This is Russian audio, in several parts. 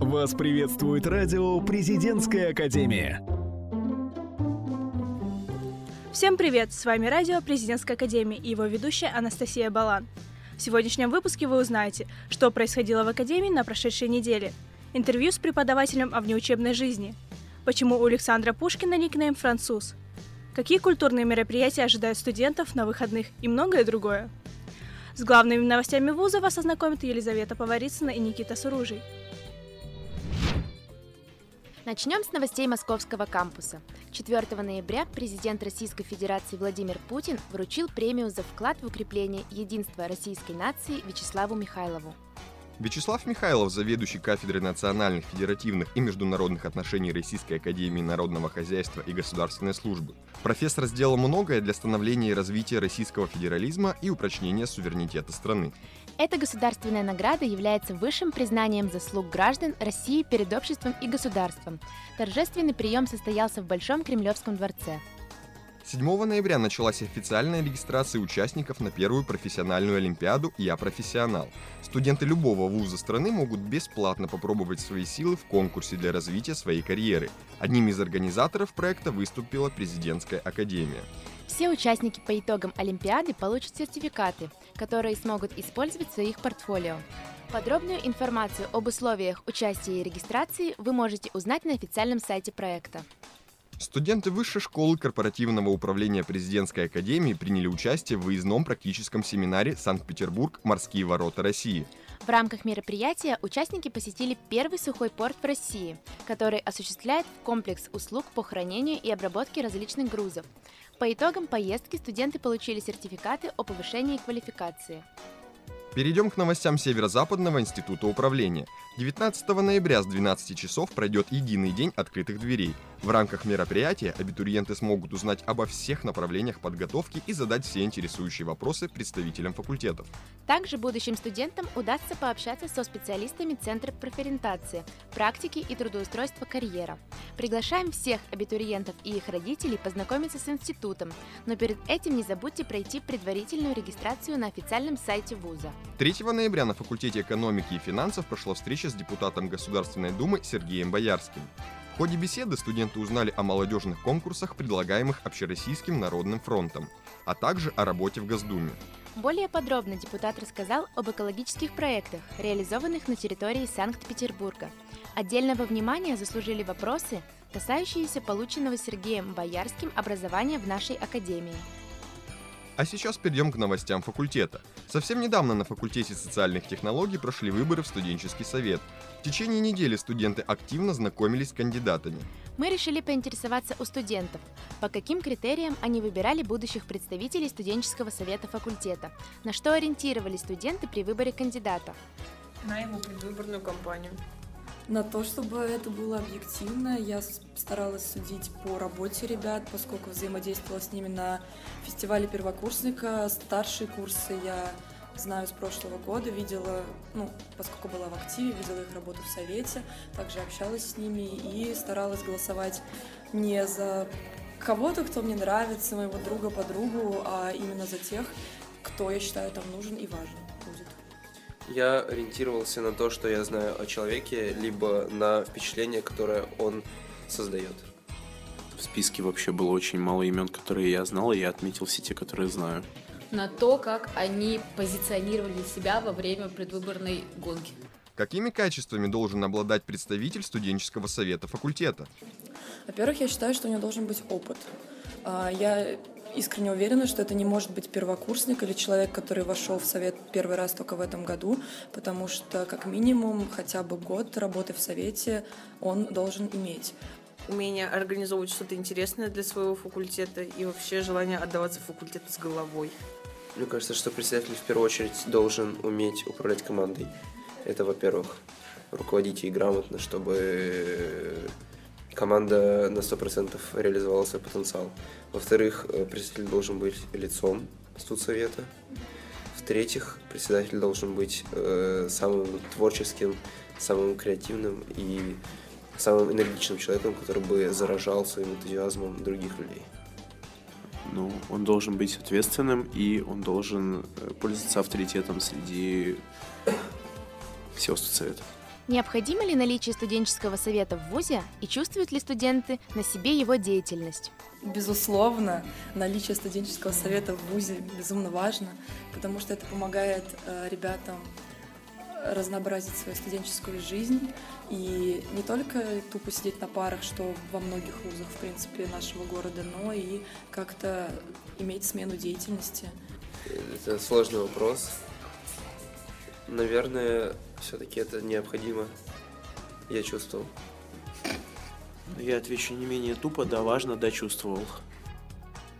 Вас приветствует радио «Президентская академия». Всем привет! С вами радио «Президентская академия» и его ведущая Анастасия Балан. В сегодняшнем выпуске вы узнаете, что происходило в академии на прошедшей неделе, интервью с преподавателем о внеучебной жизни, почему у Александра Пушкина никнейм «Француз», какие культурные мероприятия ожидают студентов на выходных и многое другое. С главными новостями вуза вас ознакомят Елизавета Поварицына и Никита Суружий. Начнем с новостей московского кампуса. 4 ноября президент Российской Федерации Владимир Путин вручил премию за вклад в укрепление единства российской нации Вячеславу Михайлову. Вячеслав Михайлов, заведующий кафедрой национальных, федеративных и международных отношений Российской Академии Народного Хозяйства и Государственной Службы. Профессор сделал многое для становления и развития российского федерализма и упрочнения суверенитета страны. Эта государственная награда является высшим признанием заслуг граждан России перед обществом и государством. Торжественный прием состоялся в Большом Кремлевском дворце. 7 ноября началась официальная регистрация участников на первую профессиональную олимпиаду «Я профессионал». Студенты любого вуза страны могут бесплатно попробовать свои силы в конкурсе для развития своей карьеры. Одним из организаторов проекта выступила президентская академия. Все участники по итогам Олимпиады получат сертификаты, которые смогут использовать в своих портфолио. Подробную информацию об условиях участия и регистрации вы можете узнать на официальном сайте проекта. Студенты Высшей школы корпоративного управления президентской академии приняли участие в выездном практическом семинаре «Санкт-Петербург. Морские ворота России». В рамках мероприятия участники посетили первый сухой порт в России, который осуществляет комплекс услуг по хранению и обработке различных грузов. По итогам поездки студенты получили сертификаты о повышении квалификации. Перейдем к новостям Северо-Западного института управления. 19 ноября с 12 часов пройдет единый день открытых дверей – в рамках мероприятия абитуриенты смогут узнать обо всех направлениях подготовки и задать все интересующие вопросы представителям факультетов. Также будущим студентам удастся пообщаться со специалистами Центра профориентации, практики и трудоустройства карьера. Приглашаем всех абитуриентов и их родителей познакомиться с институтом, но перед этим не забудьте пройти предварительную регистрацию на официальном сайте вуза. 3 ноября на факультете экономики и финансов прошла встреча с депутатом Государственной Думы Сергеем Боярским ходе беседы студенты узнали о молодежных конкурсах, предлагаемых Общероссийским народным фронтом, а также о работе в Госдуме. Более подробно депутат рассказал об экологических проектах, реализованных на территории Санкт-Петербурга. Отдельного внимания заслужили вопросы, касающиеся полученного Сергеем Боярским образования в нашей академии. А сейчас перейдем к новостям факультета. Совсем недавно на факультете социальных технологий прошли выборы в студенческий совет. В течение недели студенты активно знакомились с кандидатами. Мы решили поинтересоваться у студентов, по каким критериям они выбирали будущих представителей студенческого совета факультета, на что ориентировались студенты при выборе кандидата. На его предвыборную кампанию на то, чтобы это было объективно. Я старалась судить по работе ребят, поскольку взаимодействовала с ними на фестивале первокурсника. Старшие курсы я знаю с прошлого года, видела, ну, поскольку была в активе, видела их работу в совете, также общалась с ними и старалась голосовать не за кого-то, кто мне нравится, моего друга, подругу, а именно за тех, кто я считаю там нужен и важен я ориентировался на то, что я знаю о человеке, либо на впечатление, которое он создает. В списке вообще было очень мало имен, которые я знал, и я отметил все те, которые знаю. На то, как они позиционировали себя во время предвыборной гонки. Какими качествами должен обладать представитель студенческого совета факультета? Во-первых, я считаю, что у него должен быть опыт. А, я искренне уверена, что это не может быть первокурсник или человек, который вошел в совет первый раз только в этом году, потому что как минимум хотя бы год работы в совете он должен иметь. Умение организовывать что-то интересное для своего факультета и вообще желание отдаваться факультету с головой. Мне кажется, что председатель в первую очередь должен уметь управлять командой. Это, во-первых, руководить ей грамотно, чтобы команда на 100% реализовала свой потенциал. Во-вторых, э, председатель должен быть лицом студсовета. В-третьих, председатель должен быть э, самым творческим, самым креативным и самым энергичным человеком, который бы заражал своим энтузиазмом других людей. Ну, он должен быть ответственным, и он должен э, пользоваться авторитетом среди всего студсовета. Необходимо ли наличие студенческого совета в ВУЗе и чувствуют ли студенты на себе его деятельность? Безусловно, наличие студенческого совета в ВУЗе безумно важно, потому что это помогает э, ребятам разнообразить свою студенческую жизнь и не только тупо сидеть на парах, что во многих вузах, в принципе, нашего города, но и как-то иметь смену деятельности. Это сложный вопрос. Наверное, все-таки это необходимо. Я чувствовал. Я отвечу не менее тупо, да важно, да чувствовал.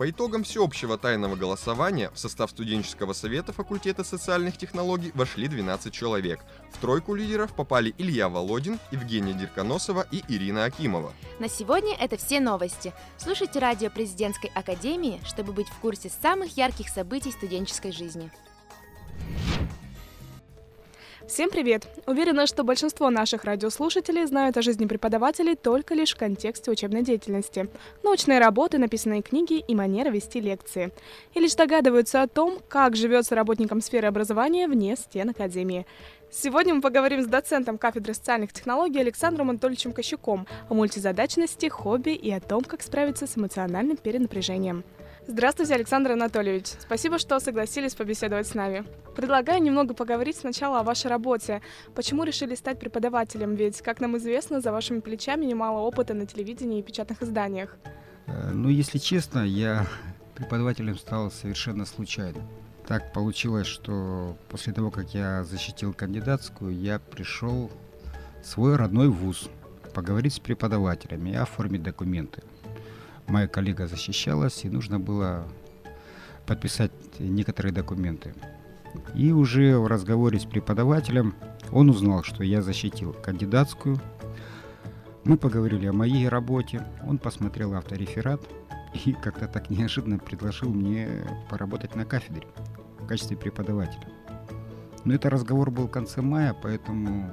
По итогам всеобщего тайного голосования в состав студенческого совета факультета социальных технологий вошли 12 человек. В тройку лидеров попали Илья Володин, Евгения Дерконосова и Ирина Акимова. На сегодня это все новости. Слушайте радио президентской академии, чтобы быть в курсе самых ярких событий студенческой жизни. Всем привет! Уверена, что большинство наших радиослушателей знают о жизни преподавателей только лишь в контексте учебной деятельности, научные работы, написанные книги и манера вести лекции. И лишь догадываются о том, как живется работникам сферы образования вне стен Академии. Сегодня мы поговорим с доцентом кафедры социальных технологий Александром Анатольевичем Кощуком о мультизадачности, хобби и о том, как справиться с эмоциональным перенапряжением. Здравствуйте, Александр Анатольевич. Спасибо, что согласились побеседовать с нами. Предлагаю немного поговорить сначала о вашей работе. Почему решили стать преподавателем? Ведь, как нам известно, за вашими плечами немало опыта на телевидении и печатных изданиях. Э, ну, если честно, я преподавателем стал совершенно случайно. Так получилось, что после того, как я защитил кандидатскую, я пришел в свой родной вуз поговорить с преподавателями и оформить документы моя коллега защищалась, и нужно было подписать некоторые документы. И уже в разговоре с преподавателем он узнал, что я защитил кандидатскую. Мы поговорили о моей работе, он посмотрел автореферат и как-то так неожиданно предложил мне поработать на кафедре в качестве преподавателя. Но это разговор был в конце мая, поэтому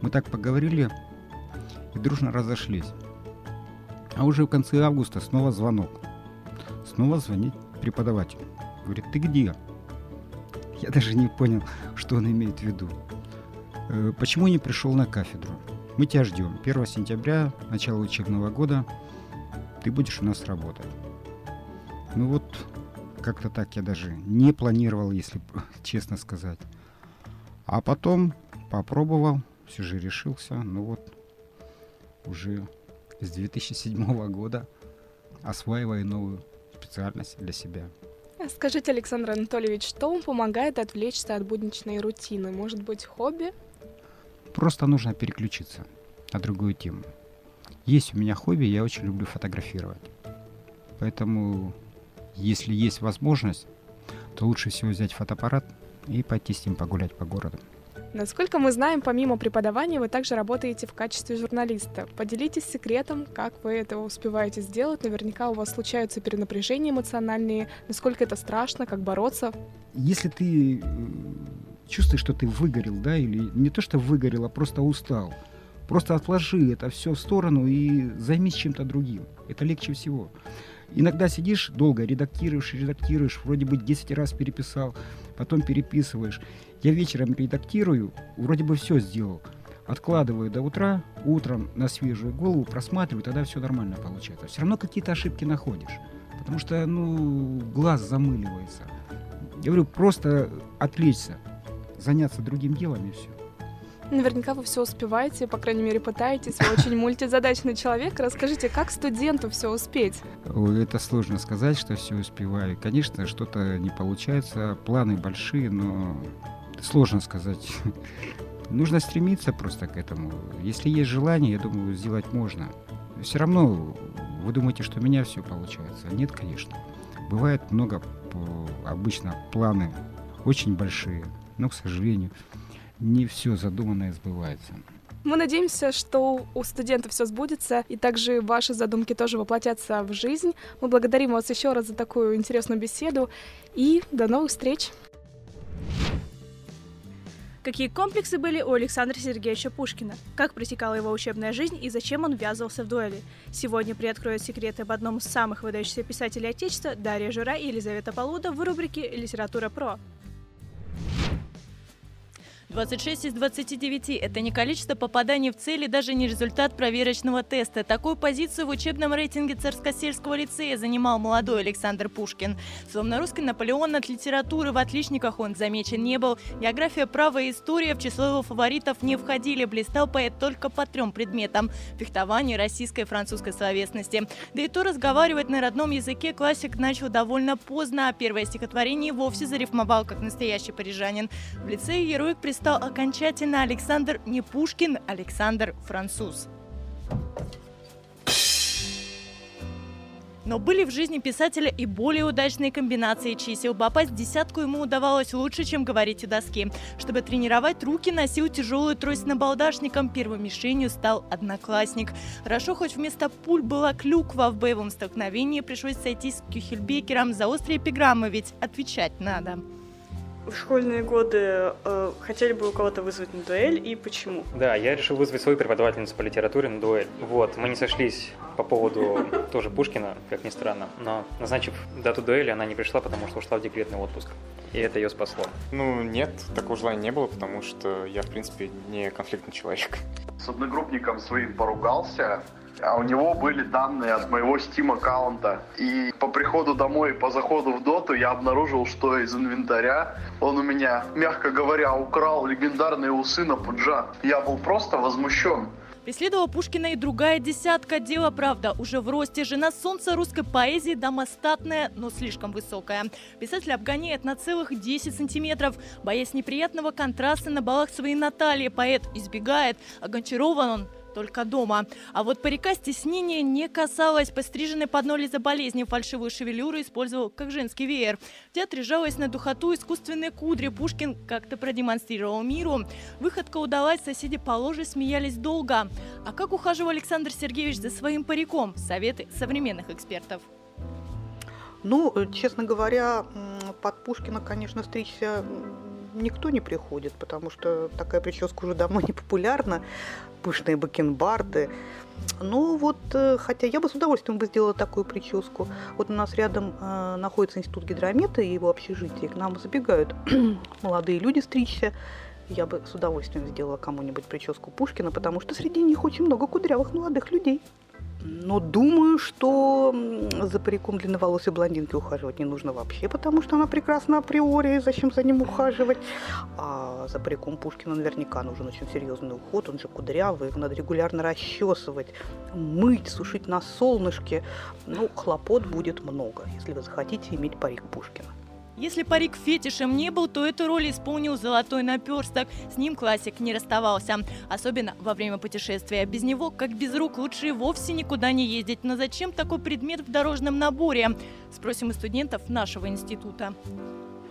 мы так поговорили и дружно разошлись. А уже в конце августа снова звонок. Снова звонит преподаватель. Говорит, ты где? Я даже не понял, что он имеет в виду. «Э, почему не пришел на кафедру? Мы тебя ждем. 1 сентября, начало учебного года, ты будешь у нас работать. Ну вот, как-то так я даже не планировал, если честно сказать. А потом попробовал, все же решился, ну вот, уже с 2007 года осваивая новую специальность для себя. А скажите, Александр Анатольевич, что вам помогает отвлечься от будничной рутины? Может быть, хобби? Просто нужно переключиться на другую тему. Есть у меня хобби, я очень люблю фотографировать. Поэтому, если есть возможность, то лучше всего взять фотоаппарат и пойти с ним погулять по городу. Насколько мы знаем, помимо преподавания вы также работаете в качестве журналиста. Поделитесь секретом, как вы это успеваете сделать. Наверняка у вас случаются перенапряжения эмоциональные. Насколько это страшно, как бороться? Если ты э, чувствуешь, что ты выгорел, да, или не то, что выгорел, а просто устал, просто отложи это все в сторону и займись чем-то другим. Это легче всего. Иногда сидишь долго, редактируешь, редактируешь, вроде бы 10 раз переписал, потом переписываешь. Я вечером редактирую, вроде бы все сделал. Откладываю до утра, утром на свежую голову просматриваю, тогда все нормально получается. Все равно какие-то ошибки находишь, потому что, ну, глаз замыливается. Я говорю, просто отвлечься, заняться другим делом и все. Наверняка вы все успеваете, по крайней мере, пытаетесь. Вы очень мультизадачный человек. Расскажите, как студенту все успеть? Это сложно сказать, что все успеваю. Конечно, что-то не получается, планы большие, но сложно сказать. Нужно стремиться просто к этому. Если есть желание, я думаю, сделать можно. Все равно вы думаете, что у меня все получается. Нет, конечно. Бывает много, обычно планы очень большие, но, к сожалению, не все задуманное сбывается. Мы надеемся, что у студентов все сбудется, и также ваши задумки тоже воплотятся в жизнь. Мы благодарим вас еще раз за такую интересную беседу, и до новых встреч! Какие комплексы были у Александра Сергеевича Пушкина? Как протекала его учебная жизнь и зачем он ввязывался в дуэли? Сегодня приоткроют секреты об одном из самых выдающихся писателей Отечества Дарья Жура и Елизавета Полуда в рубрике «Литература про». 26 из 29 – это не количество попаданий в цели, даже не результат проверочного теста. Такую позицию в учебном рейтинге Царскосельского лицея занимал молодой Александр Пушкин. Словно русский Наполеон от литературы в отличниках он замечен не был. География, право и история в число его фаворитов не входили. Блистал поэт только по трем предметам – фехтование, российской и французской словесности. Да и то разговаривать на родном языке классик начал довольно поздно, а первое стихотворение вовсе зарифмовал как настоящий парижанин. В лицее героик пристал окончательно Александр не Пушкин, Александр француз. Но были в жизни писателя и более удачные комбинации чисел. Попасть в десятку ему удавалось лучше, чем говорить у доски. Чтобы тренировать руки, носил тяжелую трость на балдашником. Первой мишенью стал одноклассник. Хорошо, хоть вместо пуль была клюква. В боевом столкновении пришлось сойтись с Кюхельбекером за острые эпиграммы, ведь отвечать надо. В школьные годы э, хотели бы у кого-то вызвать на дуэль и почему? Да, я решил вызвать свою преподавательницу по литературе на дуэль. Вот, мы не сошлись по поводу тоже Пушкина, как ни странно, но назначив дату дуэли, она не пришла, потому что ушла в декретный отпуск. И это ее спасло. Ну, нет, такого желания не было, потому что я, в принципе, не конфликтный человек. С одногруппником своим поругался, а у него были данные от моего Steam аккаунта. И по приходу домой, по заходу в доту я обнаружил, что из инвентаря он у меня, мягко говоря, украл легендарные усы на пуджа. Я был просто возмущен. Преследовала Пушкина и другая десятка. Дело, правда, уже в росте. Жена солнца русской поэзии, дама статная, но слишком высокая. Писатель обгоняет на целых 10 сантиметров. Боясь неприятного контраста на балах своей Натальи, поэт избегает. А он только дома. А вот парика стеснения не касалась. Постриженный под ноль из-за болезни фальшивую шевелюру использовал как женский веер. В театре на духоту искусственной кудри, Пушкин как-то продемонстрировал миру. Выходка удалась, соседи по ложе смеялись долго. А как ухаживал Александр Сергеевич за своим париком? Советы современных экспертов. Ну, честно говоря, под Пушкина, конечно, стричься никто не приходит, потому что такая прическа уже давно не популярна, пышные бакенбарды. Ну вот, э, хотя я бы с удовольствием бы сделала такую прическу. Вот у нас рядом э, находится институт гидромета и его общежитие. К нам забегают молодые люди стричься. Я бы с удовольствием сделала кому-нибудь прическу Пушкина, потому что среди них очень много кудрявых молодых людей. Но думаю, что за париком длинноволосой блондинки ухаживать не нужно вообще, потому что она прекрасна априори, зачем за ним ухаживать. А за париком Пушкина наверняка нужен очень серьезный уход, он же кудрявый, его надо регулярно расчесывать, мыть, сушить на солнышке. Ну, хлопот будет много, если вы захотите иметь парик Пушкина. Если парик фетишем не был, то эту роль исполнил золотой наперсток. С ним классик не расставался. Особенно во время путешествия. Без него, как без рук, лучше и вовсе никуда не ездить. Но зачем такой предмет в дорожном наборе? Спросим у студентов нашего института.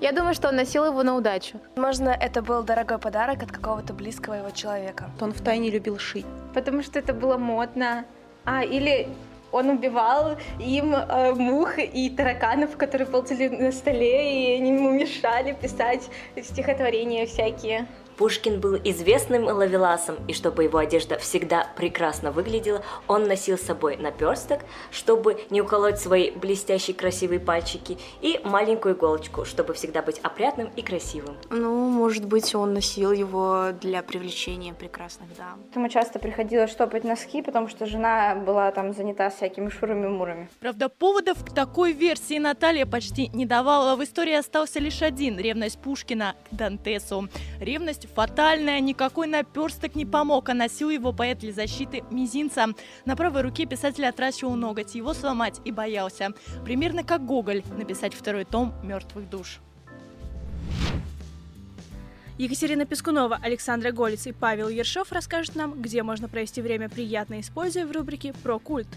Я думаю, что он носил его на удачу. Возможно, это был дорогой подарок от какого-то близкого его человека. Он втайне любил шить. Потому что это было модно. А, или он убивал им э, мух и тараканов, которые ползали на столе, и они ему мешали писать стихотворения всякие. Пушкин был известным ловеласом, и чтобы его одежда всегда прекрасно выглядела, он носил с собой наперсток, чтобы не уколоть свои блестящие красивые пальчики, и маленькую иголочку, чтобы всегда быть опрятным и красивым. Ну, может быть, он носил его для привлечения прекрасных дам. Ему часто приходилось штопать носки, потому что жена была там занята всякими шурами-мурами. Правда, поводов к такой версии Наталья почти не давала. В истории остался лишь один – ревность Пушкина к Дантесу. Ревность фатальная, никакой наперсток не помог, а носил его поэт для защиты мизинца. На правой руке писатель отращивал ноготь, его сломать и боялся. Примерно как Гоголь написать второй том «Мертвых душ». Екатерина Пескунова, Александра Голец и Павел Ершов расскажут нам, где можно провести время приятно, используя в рубрике «Про культ».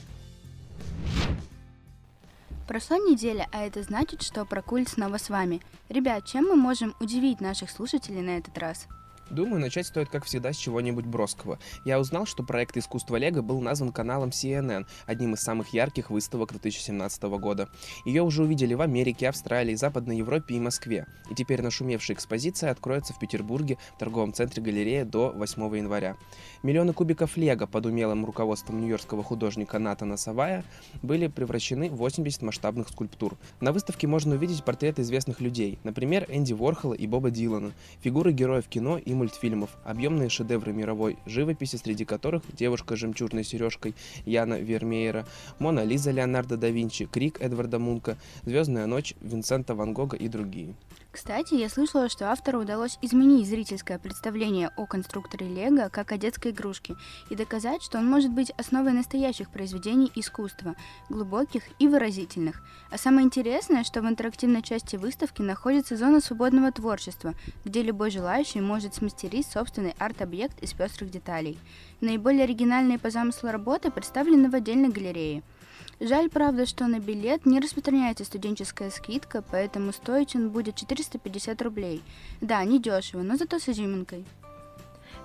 Прошла неделя, а это значит, что про культ снова с вами. Ребят, чем мы можем удивить наших слушателей на этот раз? Думаю, начать стоит, как всегда, с чего-нибудь броского. Я узнал, что проект искусства Лего был назван каналом CNN, одним из самых ярких выставок 2017 года. Ее уже увидели в Америке, Австралии, Западной Европе и Москве. И теперь нашумевшая экспозиция откроется в Петербурге в торговом центре галерея до 8 января. Миллионы кубиков Лего под умелым руководством нью-йоркского художника Натана Савая были превращены в 80 масштабных скульптур. На выставке можно увидеть портреты известных людей, например, Энди Ворхола и Боба Дилана, фигуры героев кино и мультфильмов, объемные шедевры мировой живописи, среди которых «Девушка с жемчужной сережкой» Яна Вермеера, «Мона Лиза» Леонардо да Винчи, «Крик» Эдварда Мунка, «Звездная ночь» Винсента Ван Гога и другие. Кстати, я слышала, что автору удалось изменить зрительское представление о конструкторе Лего как о детской игрушке и доказать, что он может быть основой настоящих произведений искусства, глубоких и выразительных. А самое интересное, что в интерактивной части выставки находится зона свободного творчества, где любой желающий может смастерить собственный арт-объект из пестрых деталей. Наиболее оригинальные по замыслу работы представлены в отдельной галерее – Жаль, правда, что на билет не распространяется студенческая скидка, поэтому стоить он будет 450 рублей. Да, не дешево, но зато с изюминкой.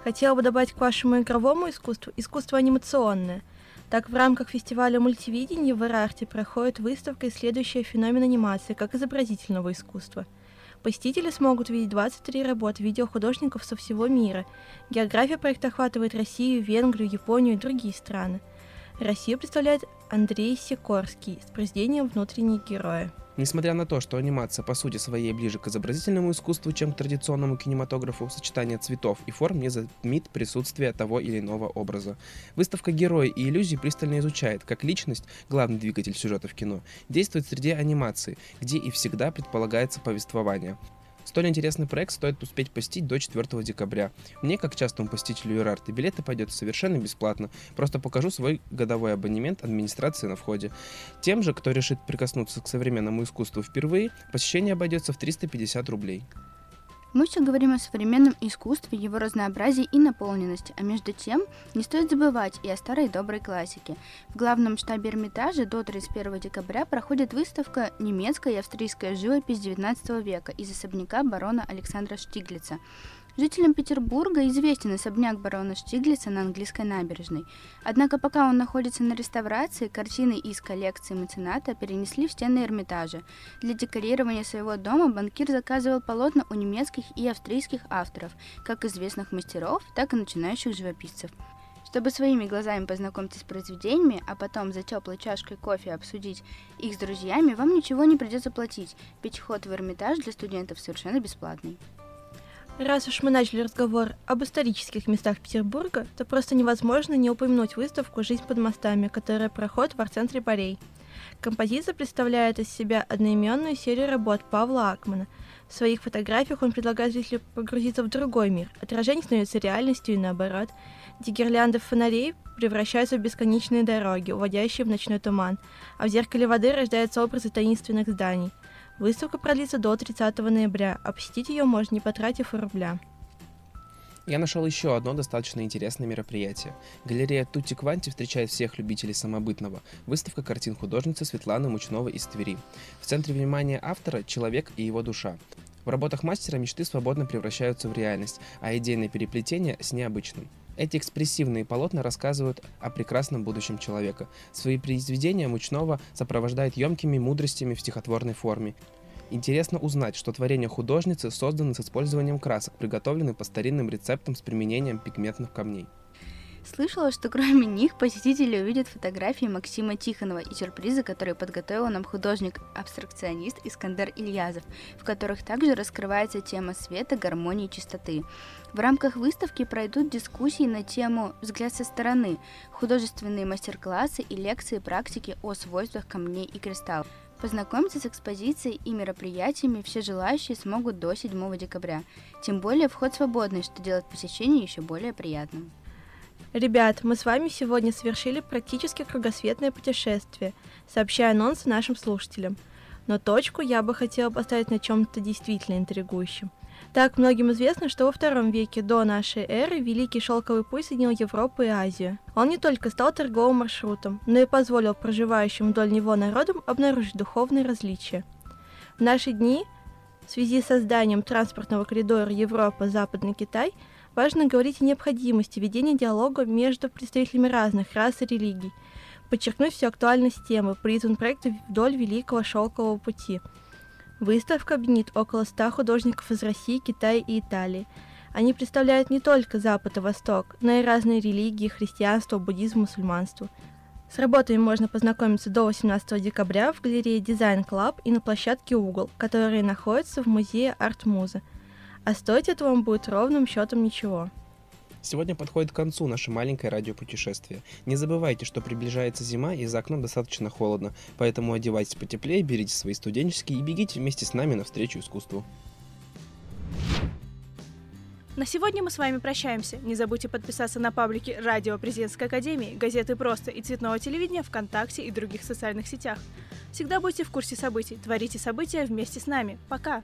Хотела бы добавить к вашему игровому искусству искусство анимационное. Так, в рамках фестиваля мультивидения в Ирарте проходит выставка, исследующая феномен анимации как изобразительного искусства. Посетители смогут видеть 23 работы видеохудожников со всего мира. География проекта охватывает Россию, Венгрию, Японию и другие страны. Россию представляет Андрей Сикорский с произведением «Внутренние герои». Несмотря на то, что анимация по сути своей ближе к изобразительному искусству, чем к традиционному кинематографу, сочетание цветов и форм не затмит присутствие того или иного образа. Выставка «Герои и иллюзии» пристально изучает, как личность, главный двигатель сюжета в кино, действует среди анимации, где и всегда предполагается повествование. Столь интересный проект стоит успеть посетить до 4 декабря. Мне, как частому посетителю Юрарты, билеты пойдет совершенно бесплатно. Просто покажу свой годовой абонемент администрации на входе. Тем же, кто решит прикоснуться к современному искусству впервые, посещение обойдется в 350 рублей. Мы все говорим о современном искусстве, его разнообразии и наполненности, а между тем не стоит забывать и о старой доброй классике. В главном штабе Эрмитажа до 31 декабря проходит выставка «Немецкая и австрийская живопись XIX века» из особняка барона Александра Штиглица. Жителям Петербурга известен особняк барона Штиглица на английской набережной. Однако пока он находится на реставрации, картины из коллекции мецената перенесли в стены Эрмитажа. Для декорирования своего дома банкир заказывал полотна у немецких и австрийских авторов, как известных мастеров, так и начинающих живописцев. Чтобы своими глазами познакомиться с произведениями, а потом за теплой чашкой кофе обсудить их с друзьями, вам ничего не придется платить, вход в Эрмитаж для студентов совершенно бесплатный. Раз уж мы начали разговор об исторических местах Петербурга, то просто невозможно не упомянуть выставку «Жизнь под мостами», которая проходит в арт-центре Борей. Композиция представляет из себя одноименную серию работ Павла Акмана. В своих фотографиях он предлагает зрителю погрузиться в другой мир. Отражение становится реальностью и наоборот, где гирлянды фонарей превращаются в бесконечные дороги, уводящие в ночной туман, а в зеркале воды рождаются образы таинственных зданий – Выставка продлится до 30 ноября, а посетить ее можно не потратив и рубля. Я нашел еще одно достаточно интересное мероприятие. Галерея Тути Кванти встречает всех любителей самобытного. Выставка картин художницы Светланы Мучновой из Твери. В центре внимания автора – человек и его душа. В работах мастера мечты свободно превращаются в реальность, а идейное переплетение с необычным. Эти экспрессивные полотна рассказывают о прекрасном будущем человека. Свои произведения Мучнова сопровождает емкими мудростями в стихотворной форме. Интересно узнать, что творения художницы созданы с использованием красок, приготовлены по старинным рецептам с применением пигментных камней. Слышала, что кроме них посетители увидят фотографии Максима Тихонова и сюрпризы, которые подготовил нам художник-абстракционист Искандер Ильязов, в которых также раскрывается тема света, гармонии и чистоты. В рамках выставки пройдут дискуссии на тему «Взгляд со стороны», художественные мастер-классы и лекции практики о свойствах камней и кристаллов. Познакомиться с экспозицией и мероприятиями все желающие смогут до 7 декабря. Тем более вход свободный, что делает посещение еще более приятным. Ребят, мы с вами сегодня совершили практически кругосветное путешествие, сообщая анонсы нашим слушателям. Но точку я бы хотела поставить на чем-то действительно интригующем. Так многим известно, что во втором веке до нашей эры Великий Шелковый путь соединил Европу и Азию. Он не только стал торговым маршрутом, но и позволил проживающим вдоль него народам обнаружить духовные различия. В наши дни в связи с созданием транспортного коридора Европа-Западный Китай – Важно говорить о необходимости ведения диалога между представителями разных рас и религий, подчеркнуть всю актуальность темы, призван проект вдоль Великого Шелкового пути. Выставка объединит около 100 художников из России, Китая и Италии. Они представляют не только Запад и Восток, но и разные религии, христианство, буддизм, мусульманство. С работами можно познакомиться до 18 декабря в галерее Design Club и на площадке Угол, которые находятся в музее Арт Муза – а стоить это вам будет ровным счетом ничего. Сегодня подходит к концу наше маленькое радиопутешествие. Не забывайте, что приближается зима и за окном достаточно холодно, поэтому одевайтесь потеплее, берите свои студенческие и бегите вместе с нами навстречу искусству. На сегодня мы с вами прощаемся. Не забудьте подписаться на паблики Радио Президентской Академии, газеты «Просто» и Цветного телевидения ВКонтакте и других социальных сетях. Всегда будьте в курсе событий, творите события вместе с нами. Пока!